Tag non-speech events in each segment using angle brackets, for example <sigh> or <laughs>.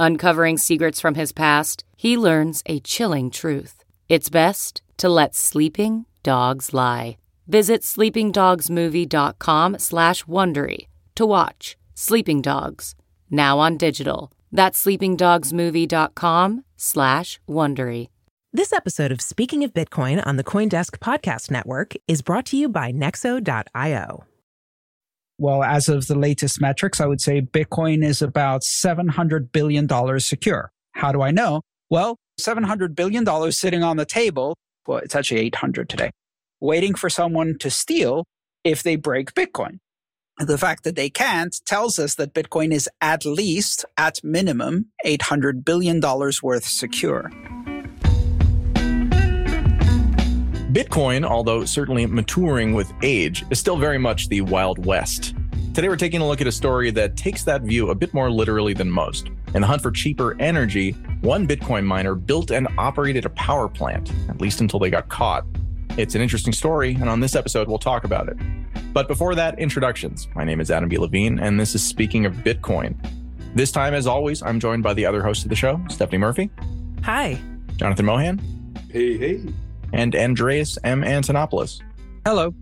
Uncovering secrets from his past, he learns a chilling truth. It's best to let sleeping dogs lie. Visit sleepingdogsmovie.com slash Wondery to watch Sleeping Dogs, now on digital. That's sleepingdogsmovie.com slash Wondery. This episode of Speaking of Bitcoin on the Coindesk Podcast Network is brought to you by Nexo.io. Well, as of the latest metrics, I would say Bitcoin is about $700 billion secure. How do I know? Well, $700 billion sitting on the table. Well, it's actually 800 today, waiting for someone to steal if they break Bitcoin. The fact that they can't tells us that Bitcoin is at least, at minimum, $800 billion worth secure. Bitcoin, although certainly maturing with age, is still very much the Wild West. Today, we're taking a look at a story that takes that view a bit more literally than most. In the hunt for cheaper energy, one Bitcoin miner built and operated a power plant, at least until they got caught. It's an interesting story, and on this episode, we'll talk about it. But before that, introductions. My name is Adam B. Levine, and this is Speaking of Bitcoin. This time, as always, I'm joined by the other host of the show, Stephanie Murphy. Hi. Jonathan Mohan. Hey, hey and Andreas M. Antonopoulos. Hello.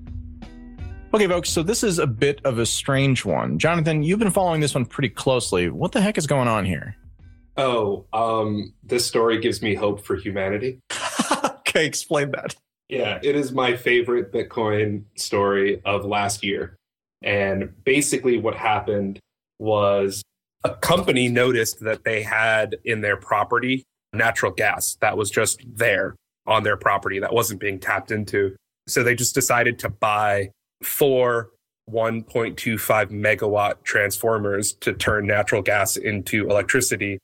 Okay, folks, so this is a bit of a strange one. Jonathan, you've been following this one pretty closely. What the heck is going on here? Oh, um, this story gives me hope for humanity. <laughs> okay, explain that. Yeah, it is my favorite Bitcoin story of last year. And basically, what happened was a company noticed that they had in their property natural gas that was just there on their property that wasn't being tapped into. So they just decided to buy four 1.25 megawatt transformers to turn natural gas into electricity.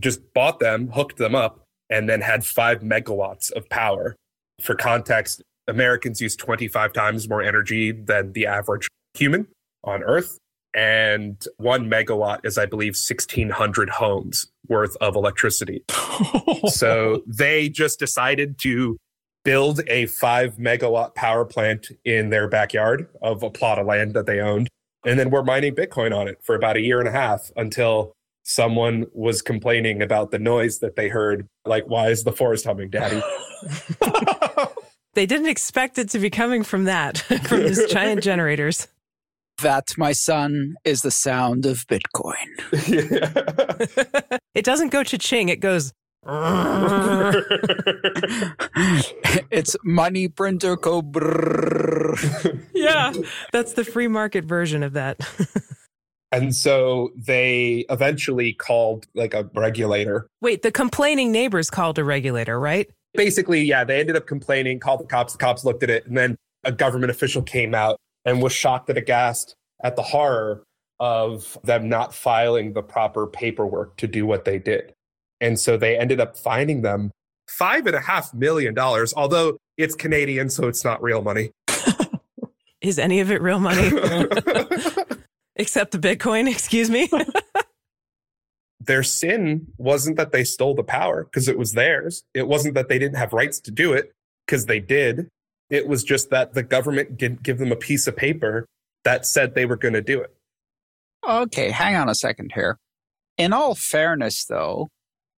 Just bought them, hooked them up, and then had five megawatts of power. For context, Americans use 25 times more energy than the average human on Earth. And one megawatt is, I believe, 1,600 homes worth of electricity. <laughs> so they just decided to build a five megawatt power plant in their backyard of a plot of land that they owned. And then we're mining Bitcoin on it for about a year and a half until someone was complaining about the noise that they heard. Like, why is the forest humming, Daddy? <laughs> they didn't expect it to be coming from that, <laughs> from these giant generators. That, my son, is the sound of Bitcoin. <laughs> it doesn't go cha-ching, it goes. <laughs> it's money printer go <laughs> yeah, that's the free market version of that. and so they eventually called like a regulator. Wait, the complaining neighbors called a regulator, right? Basically, yeah, they ended up complaining, called the cops, the cops looked at it, and then a government official came out and was shocked and aghast at the horror of them not filing the proper paperwork to do what they did. And so they ended up finding them five and a half million dollars, although it's Canadian, so it's not real money. <laughs> Is any of it real money? <laughs> Except the Bitcoin, excuse me. <laughs> Their sin wasn't that they stole the power because it was theirs. It wasn't that they didn't have rights to do it because they did. It was just that the government didn't give them a piece of paper that said they were going to do it. Okay, hang on a second here. In all fairness, though,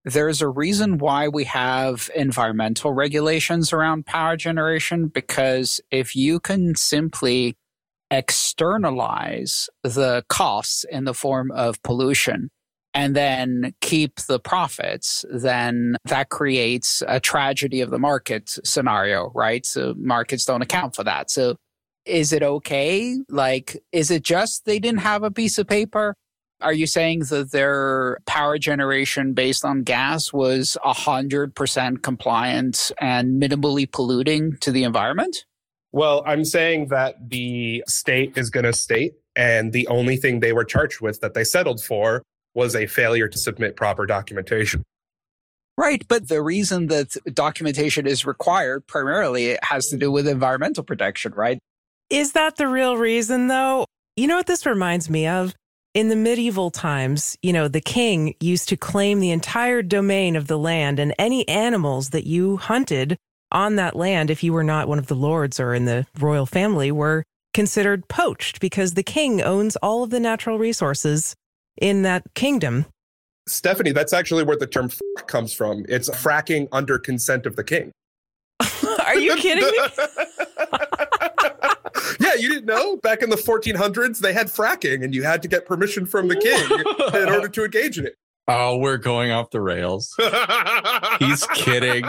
there's a reason why we have environmental regulations around power generation because if you can simply externalize the costs in the form of pollution and then keep the profits, then that creates a tragedy of the market scenario, right? So markets don't account for that. So is it okay? Like, is it just they didn't have a piece of paper? Are you saying that their power generation based on gas was 100% compliant and minimally polluting to the environment? Well, I'm saying that the state is going to state, and the only thing they were charged with that they settled for was a failure to submit proper documentation. Right. But the reason that documentation is required primarily has to do with environmental protection, right? Is that the real reason, though? You know what this reminds me of? In the medieval times, you know, the king used to claim the entire domain of the land and any animals that you hunted on that land, if you were not one of the lords or in the royal family, were considered poached because the king owns all of the natural resources in that kingdom. Stephanie, that's actually where the term comes from. It's fracking under consent of the king. <laughs> Are you kidding me? <laughs> yeah, you didn't know? Back in the 1400s, they had fracking and you had to get permission from the king in order to engage in it. Oh, we're going off the rails. He's kidding.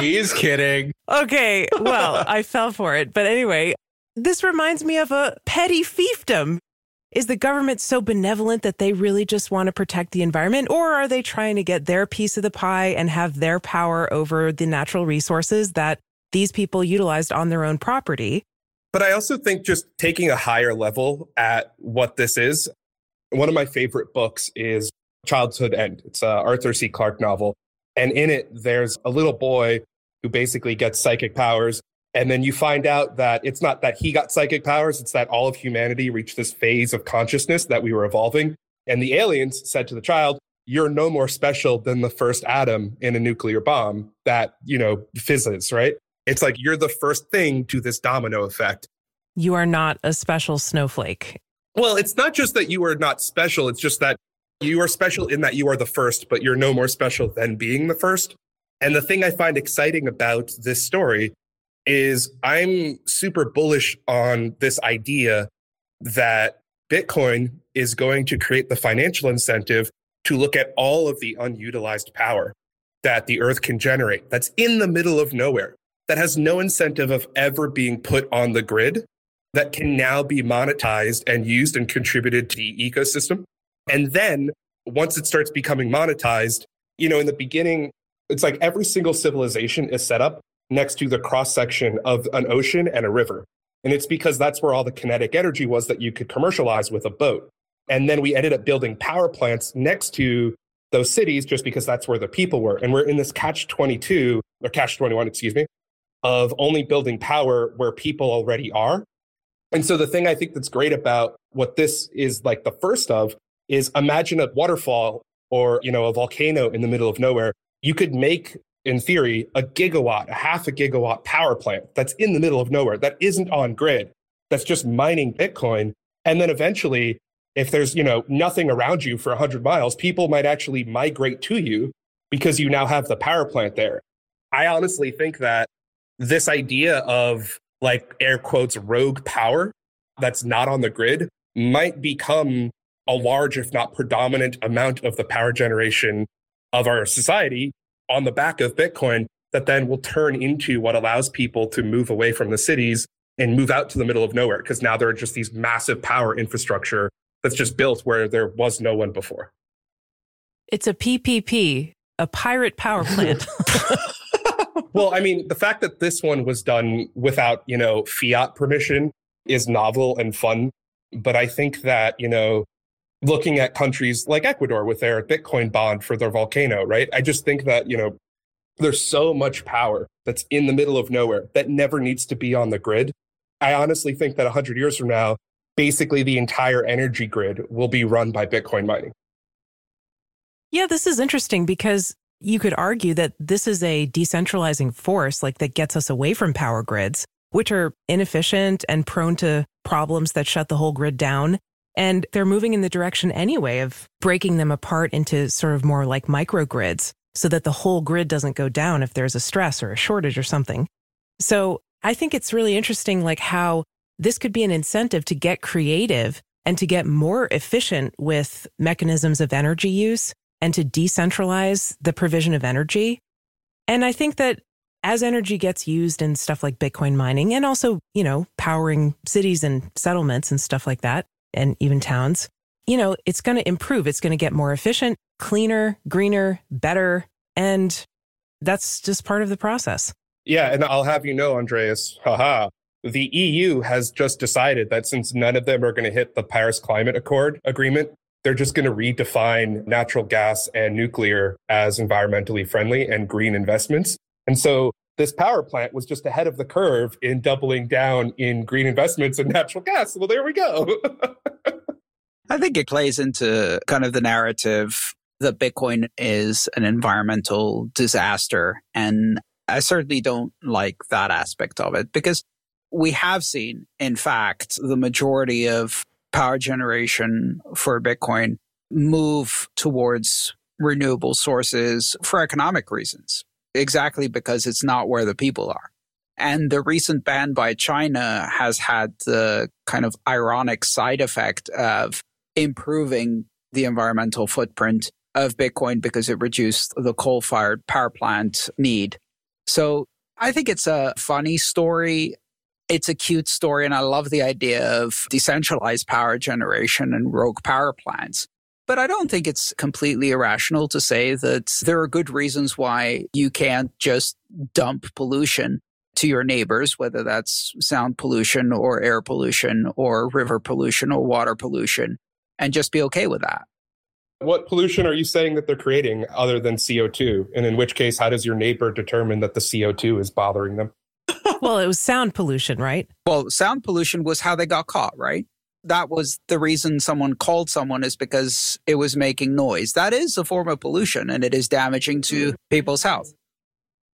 He's kidding. Okay, well, I fell for it. But anyway, this reminds me of a petty fiefdom. Is the government so benevolent that they really just want to protect the environment? Or are they trying to get their piece of the pie and have their power over the natural resources that these people utilized on their own property? But I also think just taking a higher level at what this is, one of my favorite books is Childhood End. It's a Arthur C. Clarke novel. And in it, there's a little boy who basically gets psychic powers. And then you find out that it's not that he got psychic powers, it's that all of humanity reached this phase of consciousness that we were evolving. And the aliens said to the child, You're no more special than the first atom in a nuclear bomb that, you know, fizzes, right? It's like you're the first thing to this domino effect. You are not a special snowflake. Well, it's not just that you are not special, it's just that you are special in that you are the first, but you're no more special than being the first. And the thing I find exciting about this story is I'm super bullish on this idea that Bitcoin is going to create the financial incentive to look at all of the unutilized power that the earth can generate that's in the middle of nowhere, that has no incentive of ever being put on the grid, that can now be monetized and used and contributed to the ecosystem. And then once it starts becoming monetized, you know, in the beginning, it's like every single civilization is set up next to the cross section of an ocean and a river. And it's because that's where all the kinetic energy was that you could commercialize with a boat. And then we ended up building power plants next to those cities just because that's where the people were. And we're in this catch 22 or catch 21, excuse me, of only building power where people already are. And so the thing I think that's great about what this is like the first of is imagine a waterfall or, you know, a volcano in the middle of nowhere. You could make in theory, a gigawatt, a half a gigawatt power plant that's in the middle of nowhere, that isn't on grid, that's just mining Bitcoin. And then eventually, if there's, you know, nothing around you for 100 miles, people might actually migrate to you because you now have the power plant there. I honestly think that this idea of like air quotes rogue power that's not on the grid might become a large, if not predominant amount of the power generation of our society on the back of Bitcoin that then will turn into what allows people to move away from the cities and move out to the middle of nowhere because now there are just these massive power infrastructure that's just built where there was no one before. It's a PPP, a pirate power plant. <laughs> <laughs> well, I mean, the fact that this one was done without, you know, fiat permission is novel and fun. But I think that, you know, looking at countries like Ecuador with their Bitcoin bond for their volcano, right? I just think that, you know, there's so much power that's in the middle of nowhere that never needs to be on the grid. I honestly think that 100 years from now, basically the entire energy grid will be run by Bitcoin mining. Yeah, this is interesting because you could argue that this is a decentralizing force like that gets us away from power grids, which are inefficient and prone to problems that shut the whole grid down. And they're moving in the direction anyway of breaking them apart into sort of more like microgrids so that the whole grid doesn't go down if there's a stress or a shortage or something. So I think it's really interesting, like how this could be an incentive to get creative and to get more efficient with mechanisms of energy use and to decentralize the provision of energy. And I think that as energy gets used in stuff like Bitcoin mining and also, you know, powering cities and settlements and stuff like that, and even towns, you know, it's going to improve. It's going to get more efficient, cleaner, greener, better. And that's just part of the process. Yeah. And I'll have you know, Andreas, haha, the EU has just decided that since none of them are going to hit the Paris Climate Accord agreement, they're just going to redefine natural gas and nuclear as environmentally friendly and green investments. And so this power plant was just ahead of the curve in doubling down in green investments in natural gas. Well, there we go. <laughs> I think it plays into kind of the narrative that Bitcoin is an environmental disaster. And I certainly don't like that aspect of it because we have seen, in fact, the majority of power generation for Bitcoin move towards renewable sources for economic reasons, exactly because it's not where the people are. And the recent ban by China has had the kind of ironic side effect of improving the environmental footprint of Bitcoin because it reduced the coal fired power plant need. So I think it's a funny story it's a cute story and I love the idea of decentralized power generation and rogue power plants. But I don't think it's completely irrational to say that there are good reasons why you can't just dump pollution to your neighbors, whether that's sound pollution or air pollution or river pollution or water pollution, and just be okay with that. What pollution are you saying that they're creating other than CO2? And in which case, how does your neighbor determine that the CO2 is bothering them? well, it was sound pollution, right? Well, sound pollution was how they got caught, right? That was the reason someone called someone is because it was making noise. That is a form of pollution and it is damaging to mm-hmm. people's health.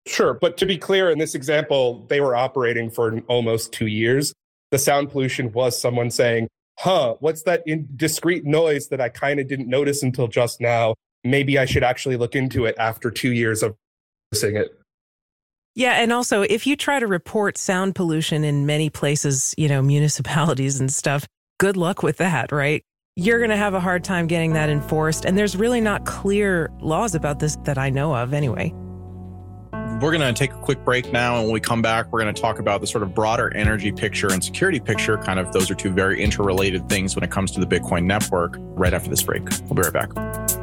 Sure. But to be clear, in this example, they were operating for almost two years. The sound pollution was someone saying, huh, what's that discreet noise that I kind of didn't notice until just now? Maybe I should actually look into it after two years of noticing it. Yeah, and also if you try to report sound pollution in many places, you know, <laughs> municipalities and stuff, good luck with that, right? You're going to have a hard time getting that enforced. And there's really not clear laws about this that I know of anyway. We're going to take a quick break now. And when we come back, we're going to talk about the sort of broader energy picture and security picture. Kind of those are two very interrelated things when it comes to the Bitcoin network right after this break. We'll be right back.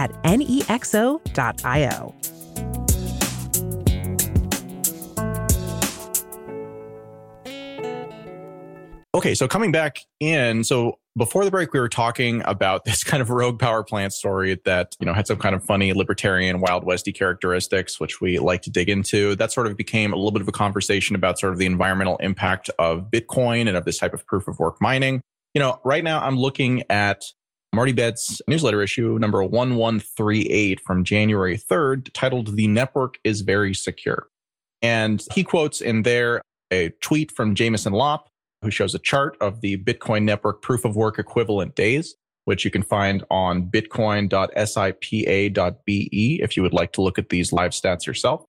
at nexo.io. Okay, so coming back in, so before the break, we were talking about <laughs> this kind of rogue power plant story that, you know, had some kind of funny libertarian Wild Westy characteristics, which we like to dig into. That sort of became a little bit of a conversation about sort of the environmental impact of Bitcoin and of this type of proof of work mining. You know, right now I'm looking at Marty Bent's newsletter issue number 1138 from January 3rd, titled The Network is Very Secure. And he quotes in there a tweet from Jameson Lopp, who shows a chart of the Bitcoin network proof of work equivalent days, which you can find on bitcoin.sipa.be if you would like to look at these live stats yourself.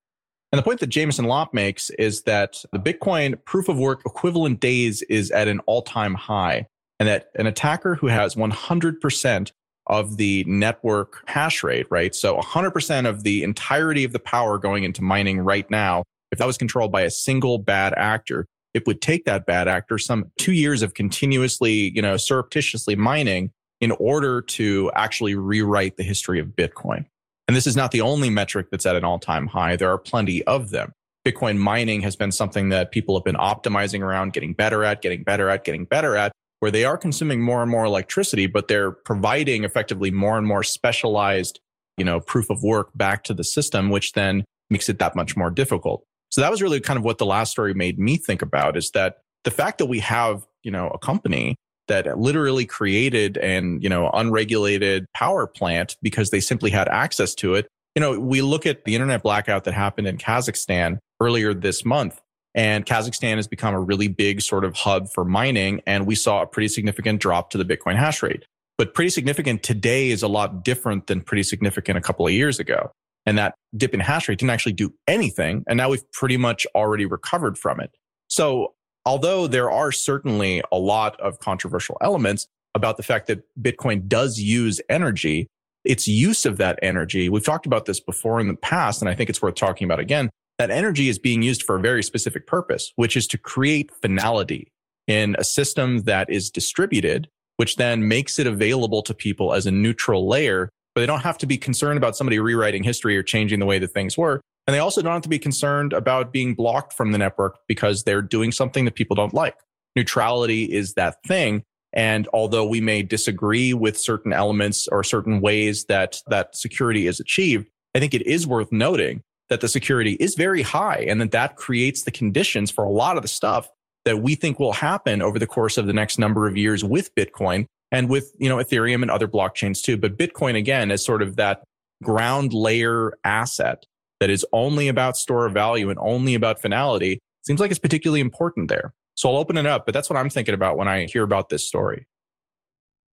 And the point that Jameson Lopp makes is that the Bitcoin proof of work equivalent days is at an all time high and that an attacker who has 100% of the network hash rate, right? So 100% of the entirety of the power going into mining right now, if that was controlled by a single bad actor, it would take that bad actor some two years of continuously, you know, surreptitiously mining in order to actually rewrite the history of Bitcoin. And this is not the only metric that's at an all time high. There are plenty of them. Bitcoin mining has been something that people have been optimizing around, getting better at, getting better at, getting better at where they are consuming more and more electricity, but they're providing effectively more and more specialized, you know, proof of work back to the system, which then makes it that much more difficult. So that was really kind of what the last story made me think about is that the fact that we have, you know, a company that literally created and, you know, unregulated power plant because they simply had access to it. You know, we look at the internet blackout that happened in Kazakhstan earlier this month and Kazakhstan has become a really big sort of hub for mining. And we saw a pretty significant drop to the Bitcoin hash rate. But pretty significant today is a lot different than pretty significant a couple of years ago. And that dip in hash rate didn't actually do anything. And now we've pretty much already recovered from it. So although there are certainly a lot of controversial elements about the fact that Bitcoin does use energy, its use of that energy, we've talked about this before in the past, and I think it's worth talking about again. That energy is being used for a very specific purpose, which is to create finality in a system that is distributed, which then makes it available to people as a neutral layer, but they don't have to be concerned about somebody rewriting history or changing the way that things were. And they also don't have to be concerned about being blocked from the network because they're doing something that people don't like. Neutrality is that thing. And although we may disagree with certain elements or certain ways that that security is achieved, I think it is worth noting that the security is very high and that that creates the conditions for a lot of the stuff that we think will happen over the course of the next number of years with Bitcoin and with, you know, Ethereum and other blockchains too. But Bitcoin again is sort of that ground layer asset that is only about store of value and only about finality seems like it's particularly important there. So I'll open it up, but that's what I'm thinking about when I hear about this story.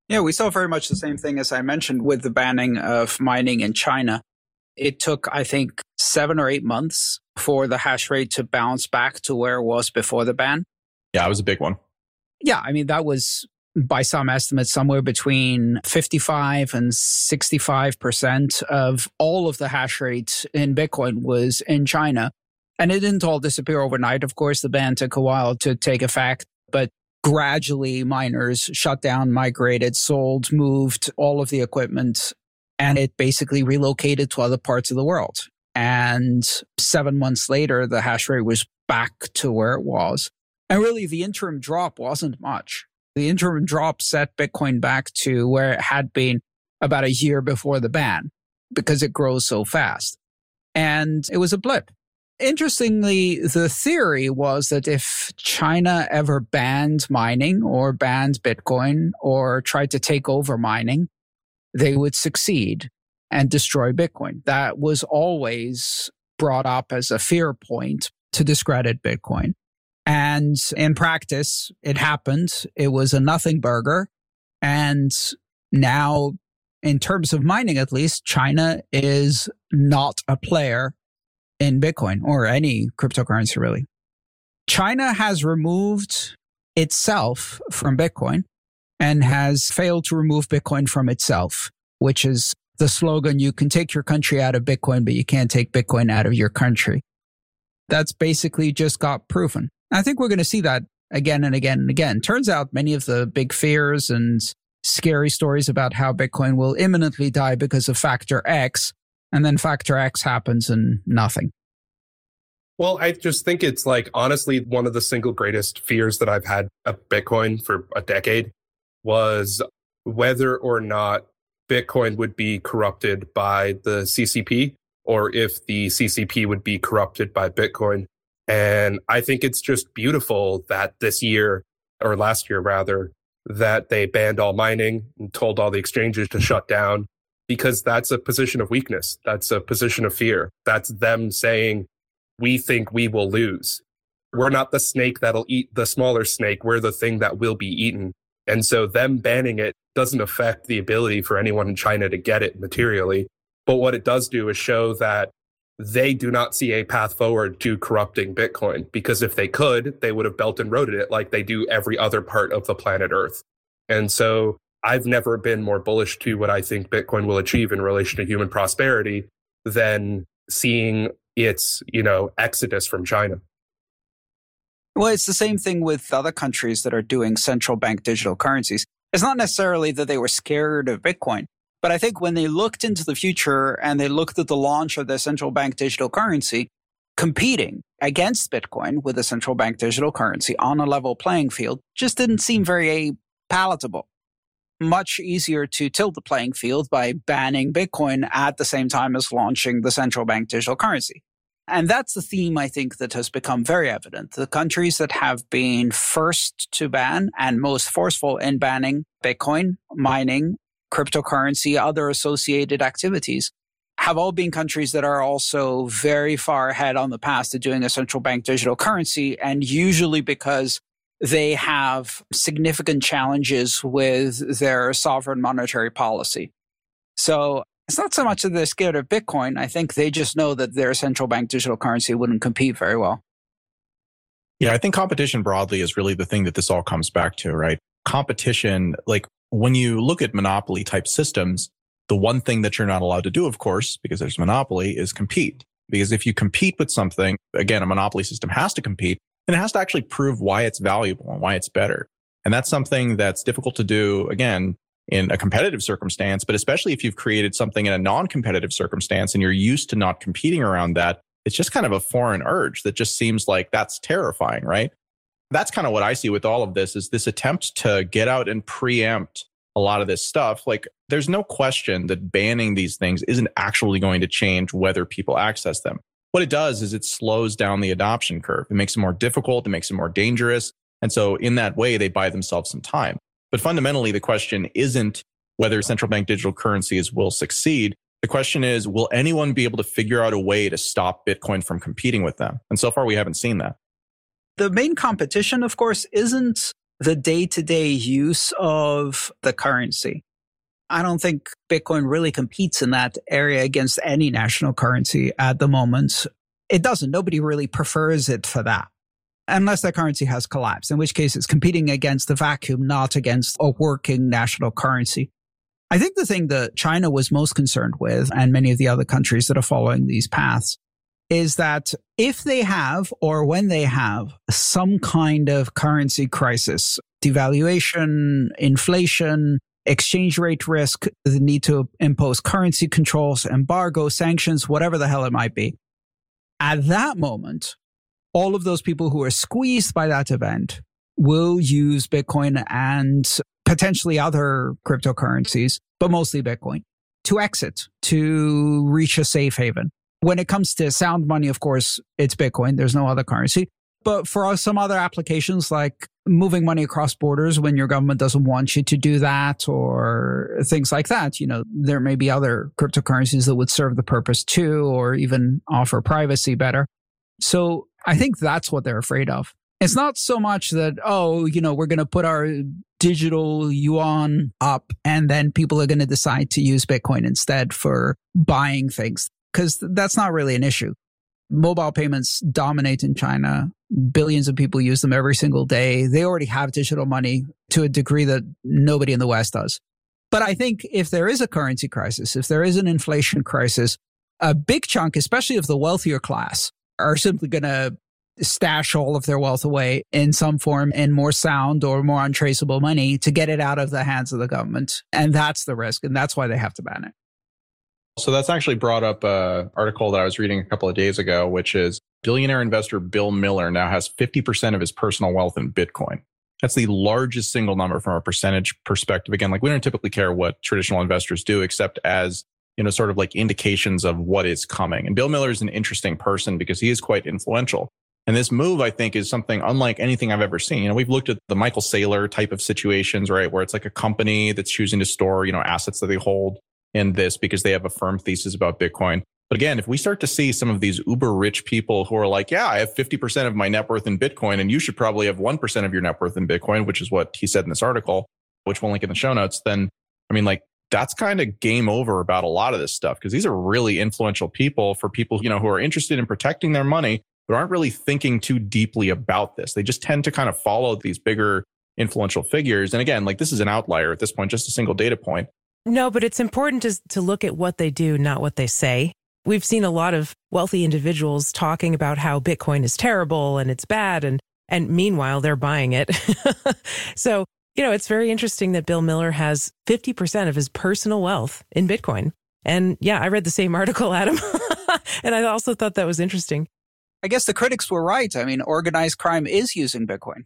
Yeah, we saw very much the same thing as I mentioned with the banning of mining in China. It took, I think, seven or eight months for the hash rate to bounce back to where it was before the ban. Yeah, it was a big one. Yeah, I mean, that was by some estimates, somewhere between 55 and 65% of all of the hash rate in Bitcoin was in China. And it didn't all disappear overnight. Of course, the ban took a while to take effect, but gradually miners shut down, migrated, sold, moved all of the equipment, and it basically relocated to other parts of the world. And seven months later, the hash rate was back to where it was. And really, the interim drop wasn't much. The interim drop set Bitcoin back to where it had been about a year before the ban because it grows so fast. And it was a blip. Interestingly, the theory was that if China ever banned mining or banned Bitcoin or tried to take over mining, they would succeed and destroy Bitcoin. That was always brought up as a fear point to discredit Bitcoin. And in practice, it happened. It was a nothing burger. And now, in terms of mining, at least, China is not a player in Bitcoin or any cryptocurrency, really. China has removed itself from Bitcoin and has failed to remove Bitcoin from itself, which is the slogan you can take your country out of Bitcoin, but you can't take Bitcoin out of your country. That's basically just got proven. I think we're going to see that again and again and again. Turns out many of the big fears and scary stories about how Bitcoin will imminently die because of factor X, and then factor X happens and nothing. Well, I just think it's like honestly one of the single greatest fears that I've had of Bitcoin for a decade was whether or not Bitcoin would be corrupted by the CCP or if the CCP would be corrupted by Bitcoin. And I think it's just beautiful that this year, or last year rather, that they banned all mining and told all the exchanges to shut down because that's a position of weakness. That's a position of fear. That's them saying, we think we will lose. We're not the snake that'll eat the smaller snake. We're the thing that will be eaten. And so them banning it doesn't affect the ability for anyone in China to get it materially. But what it does do is show that they do not see a path forward to corrupting Bitcoin because if they could, they would have Belt and Roaded it like they do every other part of the planet Earth. And so I've never been more bullish to what I think Bitcoin will achieve in relation to human prosperity than seeing its, you know, exodus from China. Well, it's the same thing with other countries that are doing central bank digital currencies. It's not necessarily that they were scared of Bitcoin. But I think when they looked into the future and they looked at the launch of their central bank digital currency, competing against Bitcoin with a central bank digital currency on a level playing field just didn't seem very palatable. Much easier to tilt the playing field by banning Bitcoin at the same time as launching the central bank digital currency. And that's the theme I think that has become very evident. The countries that have been first to ban and most forceful in banning Bitcoin, mining, cryptocurrency, other associated activities have all been countries that are also very far ahead on the path to doing a central bank digital currency. And usually because they have significant challenges with their sovereign monetary policy. So it's not so much that they're scared of Bitcoin. I think they just know that their central bank digital currency wouldn't compete very well. Yeah, I think competition broadly is really the thing that this all comes back to, right? Competition, like when you look at monopoly type systems, the one thing that you're not allowed to do, of course, because there's monopoly is compete. Because if you compete with something, again, a monopoly system has to compete and it has to actually prove why it's valuable and why it's better. And that's something that's difficult to do, again, in a competitive circumstance, but especially if you've created something in a non-competitive circumstance and you're used to not competing around that, it's just kind of a foreign urge that just seems like that's terrifying, right? That's kind of what I see with all of this is this attempt to get out and preempt a lot of this stuff. Like there's no question that banning these things isn't actually going to change whether people access them. What it does is it slows down the adoption curve. It makes it more difficult. It makes it more dangerous. And so in that way, they buy themselves some time. But fundamentally, the question isn't whether central bank digital currencies will succeed. The question is, will anyone be able to figure out a way to stop Bitcoin from competing with them? And so far, we haven't seen that. The main competition, of course, isn't the day to day use of the currency. I don't think Bitcoin really competes in that area against any national currency at the moment. It doesn't. Nobody really prefers it for that unless that currency has collapsed, in which case it's competing against the vacuum, not against a working national currency. I think the thing that China was most concerned with, and many of the other countries that are following these paths, is that if they have, or when they have, some kind of currency crisis, devaluation, inflation, exchange rate risk, the need to impose currency controls, embargo, sanctions, whatever the hell it might be. At that moment, all of those people who are squeezed by that event will use Bitcoin and potentially other cryptocurrencies, but mostly Bitcoin to exit, to reach a safe haven. When it comes to sound money, of course, it's Bitcoin. There's no other currency. But for some other applications like moving money across borders when your government doesn't want you to do that or things like that, you know, there may be other cryptocurrencies that would serve the purpose too, or even offer privacy better. So I think that's what they're afraid of. It's not so much that, oh, you know, we're going to put our digital yuan up and then people are going to decide to use Bitcoin instead for buying things, because that's not really an issue. Mobile payments dominate in China. Billions of people use them every single day. They already have digital money to a degree that nobody in the West does. But I think if there is a currency crisis, if there is an inflation crisis, a big chunk, especially of the wealthier class, are simply going to stash all of their wealth away in some form in more sound or more untraceable money to get it out of the hands of the government. And that's the risk. And that's why they have to ban it. So that's actually brought up an article that I was reading a couple of days ago, which is billionaire investor Bill Miller now has 50% of his personal wealth in Bitcoin. That's the largest single number from a percentage perspective. Again, like we don't typically care what traditional investors do, except as you know, sort of like indications of what is coming. And Bill Miller is an interesting person because he is quite influential. And this move, I think, is something unlike anything I've ever seen. You know, we've looked at the Michael Saylor type of situations, right? Where it's like a company that's choosing to store, you know, assets that they hold in this because they have a firm thesis about Bitcoin. But again, if we start to see some of these uber rich people who are like, yeah, I have 50% of my net worth in Bitcoin and you should probably have 1% of your net worth in Bitcoin, which is what he said in this article, which we'll link in the show notes, then I mean, like that's kind of game over about a lot of this stuff because these are really influential people for people, you know, who are interested in protecting their money, but aren't really thinking too deeply about this. They just tend to kind of follow these bigger influential figures. And again, like this is an outlier at this point, just a single data point. No, but it's important to, to look at what they do, not what they say. We've seen a lot of wealthy individuals talking about how Bitcoin is terrible and it's bad. And, and meanwhile, they're buying it. <laughs> so you know, it's very interesting that Bill Miller has 50% of his personal wealth in Bitcoin. And yeah, I read the same <laughs> article, Adam. <laughs> and I also thought that was interesting. I guess the critics were right. I mean, organized crime is using Bitcoin.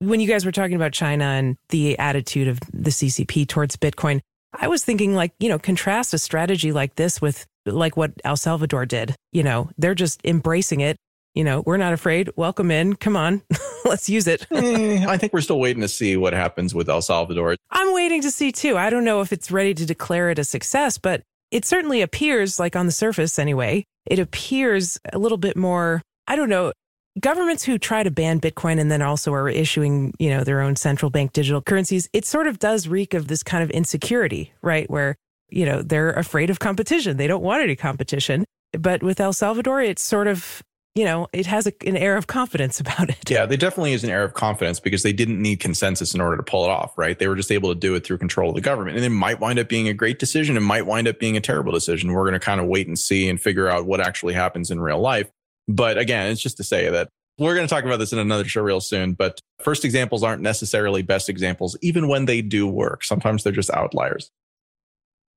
When you guys were talking about China and the attitude of the CCP towards Bitcoin, I was thinking, like, you know, contrast a strategy like this with like what El Salvador did. You know, they're just embracing it. You know, we're not afraid. Welcome in. Come on, <laughs> let's use it. <laughs> Eh, I think we're still waiting to see what happens with El Salvador. I'm waiting to see too. I don't know if it's ready to declare it a success, but it certainly appears like on the surface anyway, it appears a little bit more, I don't know, governments who try to ban Bitcoin and then also are issuing, you know, their own central bank digital currencies, it sort of does reek of this kind of insecurity, right? Where, you know, they're afraid of competition. They don't want any competition. But with El Salvador, it's sort of, you know, it has a, an air of confidence <laughs> about it. Yeah, they definitely is an air of confidence because they didn't need consensus in order to pull it off, right? They were just able to do it through control of the government. And it might wind up being a great decision. It might wind up being a terrible decision. We're going to kind of wait and see and figure out what actually happens in real life. But again, it's just to say that we're going to talk about this in another show real soon. But first examples aren't necessarily best examples, even when they do work. Sometimes they're just outliers.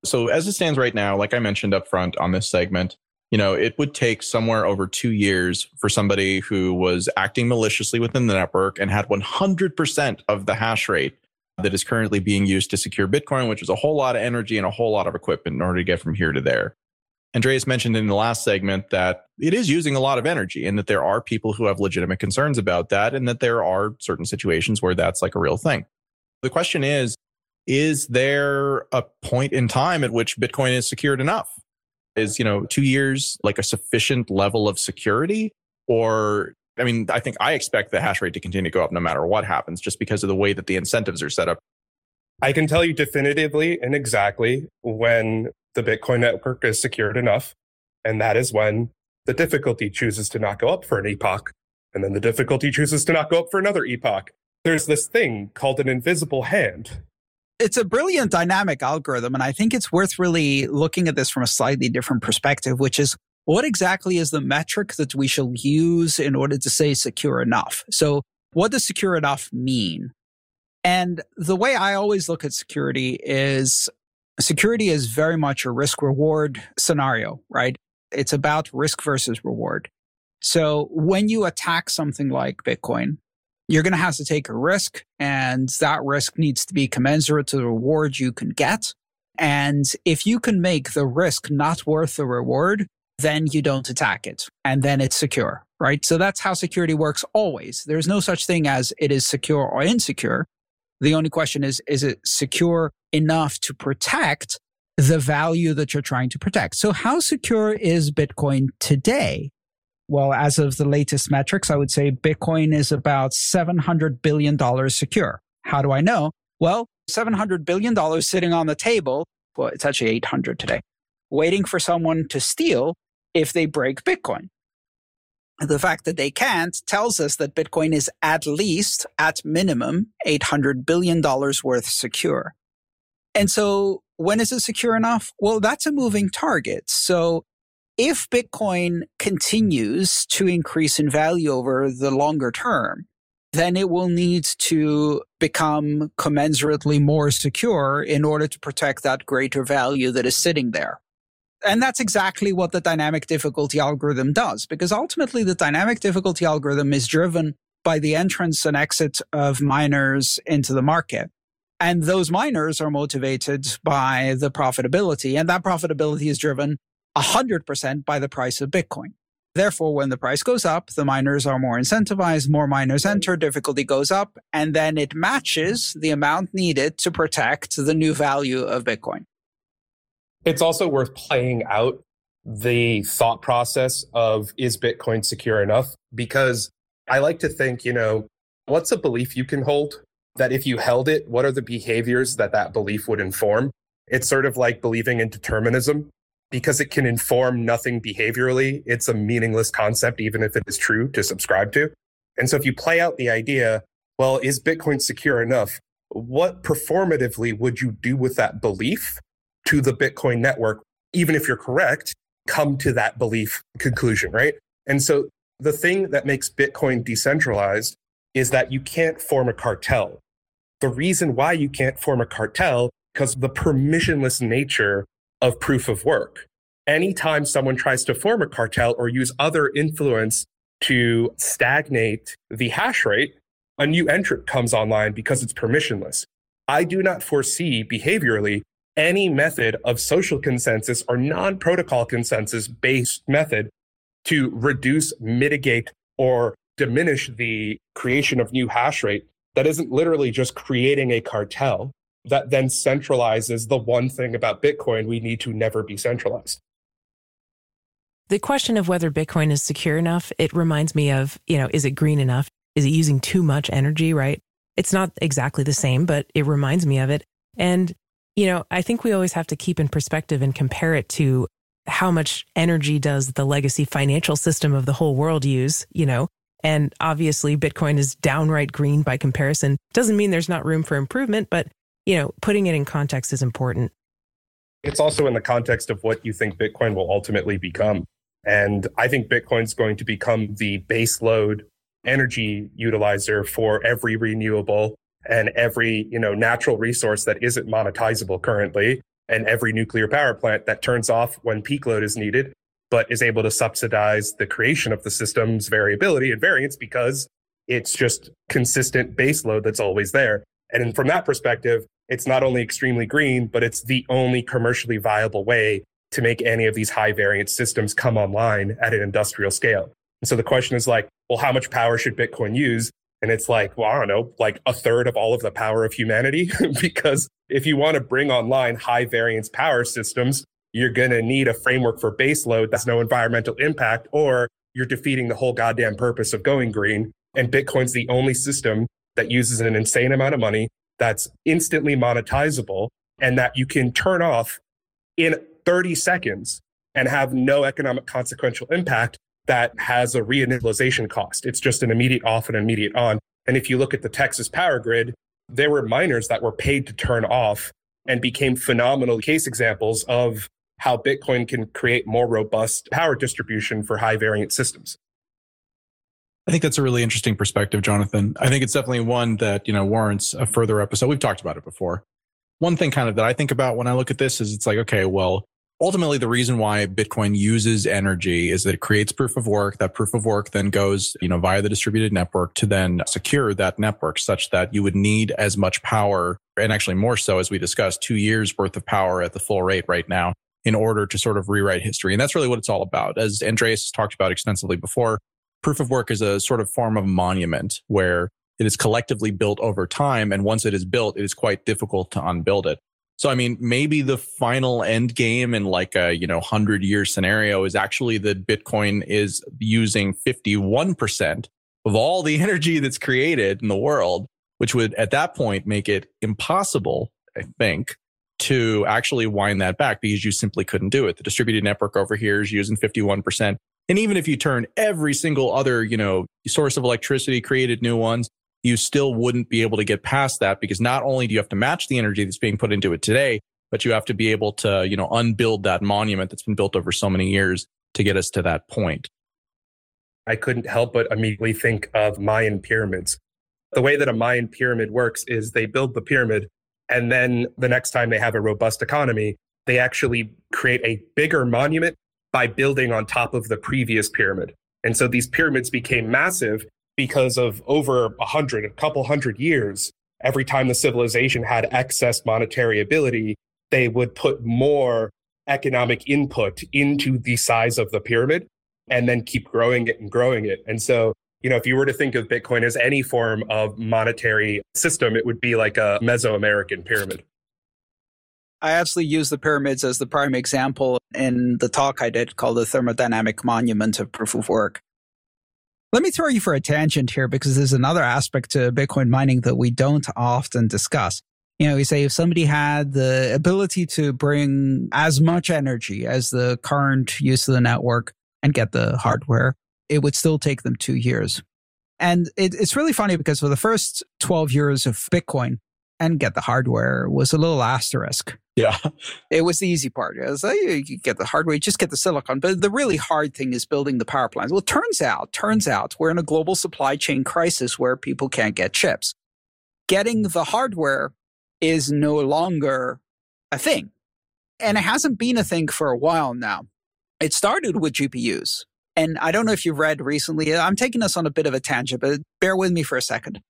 So, as it stands right now, like I mentioned up front on this segment, you know, it would take somewhere over two years for somebody who was acting maliciously within the network and had 100% of the hash rate that is currently being used to secure Bitcoin, which is a whole lot of energy and a whole lot of equipment in order to get from here to there. Andreas mentioned in the last segment that it is using a lot of energy and that there are people who have legitimate concerns about that and that there are certain situations where that's like a real thing. The question is, is there a point in time at which Bitcoin is secured enough? Is, you know, two years like a sufficient level of security? Or, I mean, I think I expect the hash rate to continue to go up no matter what happens just because of the way that the incentives are set up. I can tell you definitively and exactly when the Bitcoin network is secured enough. And that is when the difficulty chooses to not go up for an epoch. And then the difficulty chooses to not go up for another epoch. There's this thing called an invisible hand. It's a brilliant dynamic algorithm. And I think it's worth really looking at this from a slightly different perspective, which is what exactly is the metric that we shall use in order to say secure enough? So what does secure enough mean? And the way I always look at security is Security is very much a risk reward scenario, right? It's about risk versus reward. So when you attack something like Bitcoin, you're going to have to take a risk and that risk needs to be commensurate to the reward you can get. And if you can make the risk not worth the reward, then you don't attack it and then it's secure, right? So that's how security works always. There's no such thing as it is secure or insecure. The only question is, is it secure enough to protect the value that you're trying to protect? So how secure is Bitcoin today? Well, as of the latest metrics, I would say Bitcoin is about $700 billion secure. How do I know? Well, $700 billion sitting on the table. Well, it's actually 800 today, waiting for someone to steal if they break Bitcoin the fact that they can't tells us that Bitcoin is at least, at minimum, $800 billion worth secure. And so when is it secure enough? Well, that's a moving target. So if Bitcoin continues to increase in value over the longer term, then it will need to become commensurately more secure in order to protect that greater value that is sitting there. And that's exactly what the dynamic difficulty algorithm does, because ultimately the dynamic difficulty algorithm is driven by the entrance and exit of miners into the market. And those miners are motivated by the profitability, and that profitability is driven 100% by the price of Bitcoin. Therefore, when the price goes up, the miners are more incentivized, more miners enter, difficulty goes up, and then it matches the amount needed to protect the new value of Bitcoin. It's also worth playing out the thought process of is Bitcoin secure enough? Because I like to think, you know, what's a belief you can hold that if you held it, what are the behaviors that that belief would inform? It's sort of like believing in determinism because it can inform nothing behaviorally. It's a meaningless concept, even if it is true to subscribe to. And so if you play out the idea, well, is Bitcoin secure enough? What performatively would you do with that belief to the Bitcoin network, even if you're correct, come to that belief conclusion, right? And so the thing that makes Bitcoin decentralized is that you can't form a cartel. The reason why you can't form a cartel because the permissionless nature of proof of work. Anytime someone tries to form a cartel or use other influence to stagnate the hash rate, a new entrant comes online because it's permissionless. I do not foresee behaviorally any method of social consensus or non protocol consensus based method to reduce, mitigate, or diminish the creation of new hash rate that isn't literally just creating a cartel that then centralizes the one thing about Bitcoin we need to never be centralized. The question of whether Bitcoin is secure enough, it reminds me of, you know, is it green enough? Is it using too much energy, right? It's not exactly the same, but it reminds me of it. And, you know, I think we always have to keep in perspective and compare it to how much energy does the legacy financial system of the whole world use, you know? And obviously Bitcoin is downright green by comparison. Doesn't mean there's not room for improvement, but, you know, putting it in context is important. It's also in the context of what you think Bitcoin will ultimately become. And I think Bitcoin's going to become the baseload energy utilizer for every renewable and every, you know, natural resource that isn't monetizable currently and every nuclear power plant that turns off when peak load is needed, but is able to subsidize the creation of the system's variability and variance because it's just consistent baseload that's always there. And from that perspective, it's not only extremely green, but it's the only commercially viable way to make any of these high variance systems come online at an industrial scale. And so the question is like, well, how much power should Bitcoin use? And it's like, well, I don't know, like a third of all of the power of humanity. <laughs> because if you want to bring online high variance power systems, you're going to need a framework for baseload that's no environmental impact, or you're defeating the whole goddamn purpose of going green. And Bitcoin's the only system that uses an insane amount of money that's instantly monetizable and that you can turn off in 30 seconds and have no economic consequential impact that has a reinitialization cost. It's just an immediate off and immediate on. And if you look at the Texas power grid, there were miners that were paid to turn off and became phenomenal case examples of how Bitcoin can create more robust power distribution for high variant systems. I think that's a really interesting perspective, Jonathan. I think it's definitely one that, you know, warrants a further episode. We've talked about it before. One thing kind of that I think about when I look at this is it's like, okay, well, ultimately the reason why Bitcoin uses energy is that it creates proof of work. That proof of work then goes, you know, via the distributed network to then secure that network such that you would need as much power and actually more so as we discussed two years worth of power at the full rate right now in order to sort of rewrite history. And that's really what it's all about. As Andreas talked about extensively before, proof of work is a sort of form of monument where it is collectively built over time. And once it is built, it is quite difficult to unbuild it. So, I mean, maybe the final end game in like a, you know, 100 year scenario is actually that Bitcoin is using 51% of all the <laughs> energy that's created in the world, which would at that point make it impossible, I think, to actually wind that back because you simply couldn't do it. The distributed network over here is using 51%. And even if you turn every single other, you know, source of electricity, created new ones, you still wouldn't be able to get past that because not only do you have to match the energy that's being put into it today, but you have to be able to, you know, unbuild that monument that's been built over so many years to get us to that point. I couldn't help but immediately think of Mayan pyramids. The way that a Mayan pyramid works is they build the pyramid, and then the next time they have a robust economy, they actually create a bigger monument by building on top of the previous pyramid. And so these pyramids became massive because of over a hundred, a couple hundred years, every time the civilization had excess monetary ability, they would put more economic input into the size of the pyramid and then keep growing it and growing it. And so, you know, if you were to think of Bitcoin as any form of monetary system, it would be like a Mesoamerican pyramid. I actually use the pyramids as the prime example in the talk I did called the thermodynamic monument of proof of work. Let me throw you for a tangent here because there's another aspect to Bitcoin mining that we don't often discuss. You know, we say if somebody had the ability to bring as much energy as the current use of the network and get the hardware, it would still take them two years. And it, it's really funny because for the first 12 years of Bitcoin, and get the hardware was a little asterisk. Yeah. It was the easy part. Was oh, like, you get the hardware, you just get the silicon. But the really hard thing is building the power plants. Well, it turns out, turns out we're in a global supply chain crisis where people can't get chips. Getting the hardware is no longer a thing. And it hasn't been a thing for a while now. It started with GPUs. And I don't know if you've read recently, I'm taking us on a bit of a tangent, but bear with me for a second.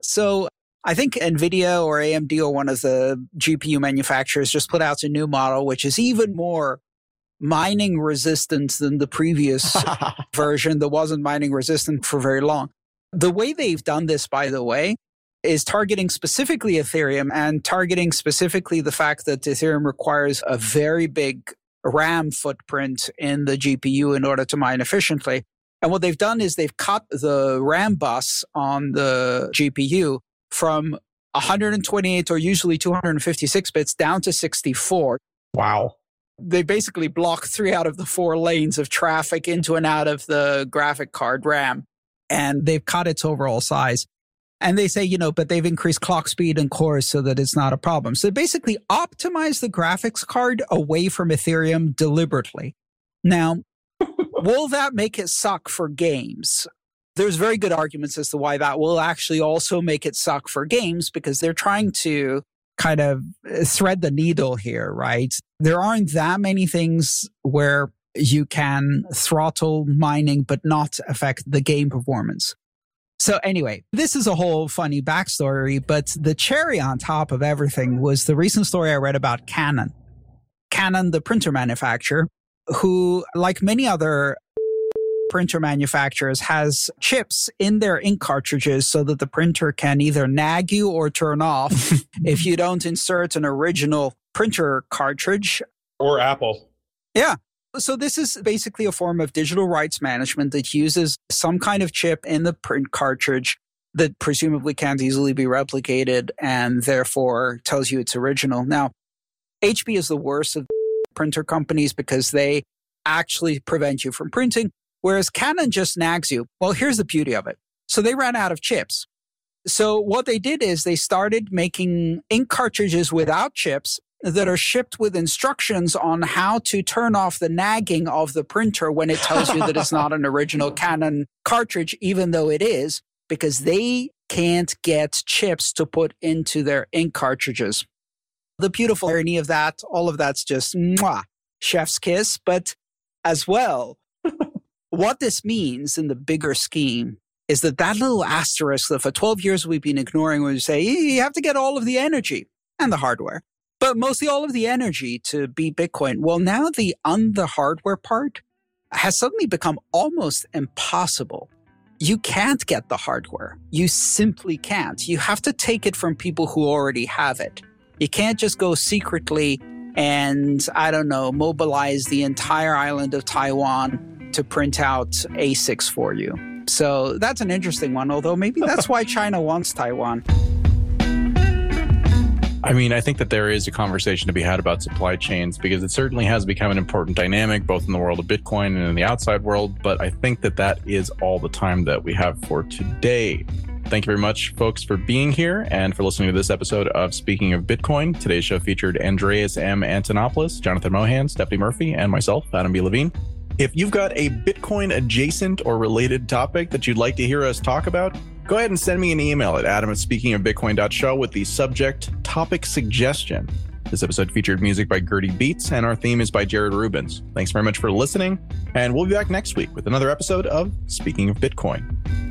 So I think NVIDIA or AMD or one of the GPU manufacturers just put out a new model, which is even more mining resistant than the previous <laughs> version that wasn't mining resistant for very long. The way they've done this, by the way, is targeting specifically Ethereum and targeting specifically the fact that Ethereum requires a very big RAM footprint in the GPU in order to mine efficiently. And what they've done is they've cut the RAM bus on the GPU from 128 or usually 256 bits down to 64. Wow. They basically block three out of the four lanes of traffic into and out of the graphic card RAM. And they've cut its overall size. And they say, you know, but they've increased clock speed and cores so that it's not a problem. So basically optimize the graphics card away from Ethereum deliberately. Now, <laughs> will that make it suck for games? There's very good arguments as to why that will actually also make it suck for games because they're trying to kind of uh, thread the needle here, right? There aren't that many things where you can throttle mining but not affect the game performance. So anyway, this is a whole funny backstory, but the cherry on top of everything was the recent story I read about Canon. Canon, the printer manufacturer, who, like many other printer manufacturers, has chips in their ink cartridges so that the printer can either nag you or turn off <laughs> if you don't insert an original printer cartridge. Or Apple. Yeah. So this is basically a form of digital rights management that uses some kind of chip in the print cartridge that presumably can't easily be replicated and therefore tells you it's original. Now, HP is the worst of printer companies because they actually prevent you from printing, whereas Canon just nags you. Well, here's the beauty of it. So they ran out of chips. So what they did is they started making ink cartridges without chips that are shipped with instructions on how to turn off the nagging of the printer when it tells you that it's not an original <laughs> Canon cartridge, even though it is, because they can't get chips to put into their ink cartridges. The beautiful irony of that, all of that's just mwah, chef's kiss. But as well, what this means in the bigger scheme is that that little asterisk that for 12 years we've been ignoring when we say you have to get all of the energy and the hardware but mostly all of the energy to be Bitcoin. Well, now the on the hardware part has suddenly become almost impossible. You can't get the hardware. You simply can't. You have to take it from people who already have it. You can't just go secretly and, I don't know, mobilize the entire island of Taiwan to print out ASICs for you. So that's an interesting one, although maybe that's why <laughs> China wants Taiwan. I mean, I think that there is a conversation to be had about supply chains because it certainly has become an important dynamic both in the world of Bitcoin and in the outside world. But I think that that is all the time that we have for today. Thank you very much, folks, for being here and for listening to this episode of Speaking of Bitcoin. Today's show featured Andreas M. Antonopoulos, Jonathan Mohan, Stephanie Murphy, and myself, Adam B. Levine. If you've got a Bitcoin adjacent or related topic that you'd like to hear us talk about, go ahead and send me an email at adam at speakingofbitcoin.show with the subject topic suggestion. This episode featured music by Gurty Beats, and our theme is by Jared Rubens. Thanks very much for listening, and we'll be back next week with another episode of Speaking of Bitcoin.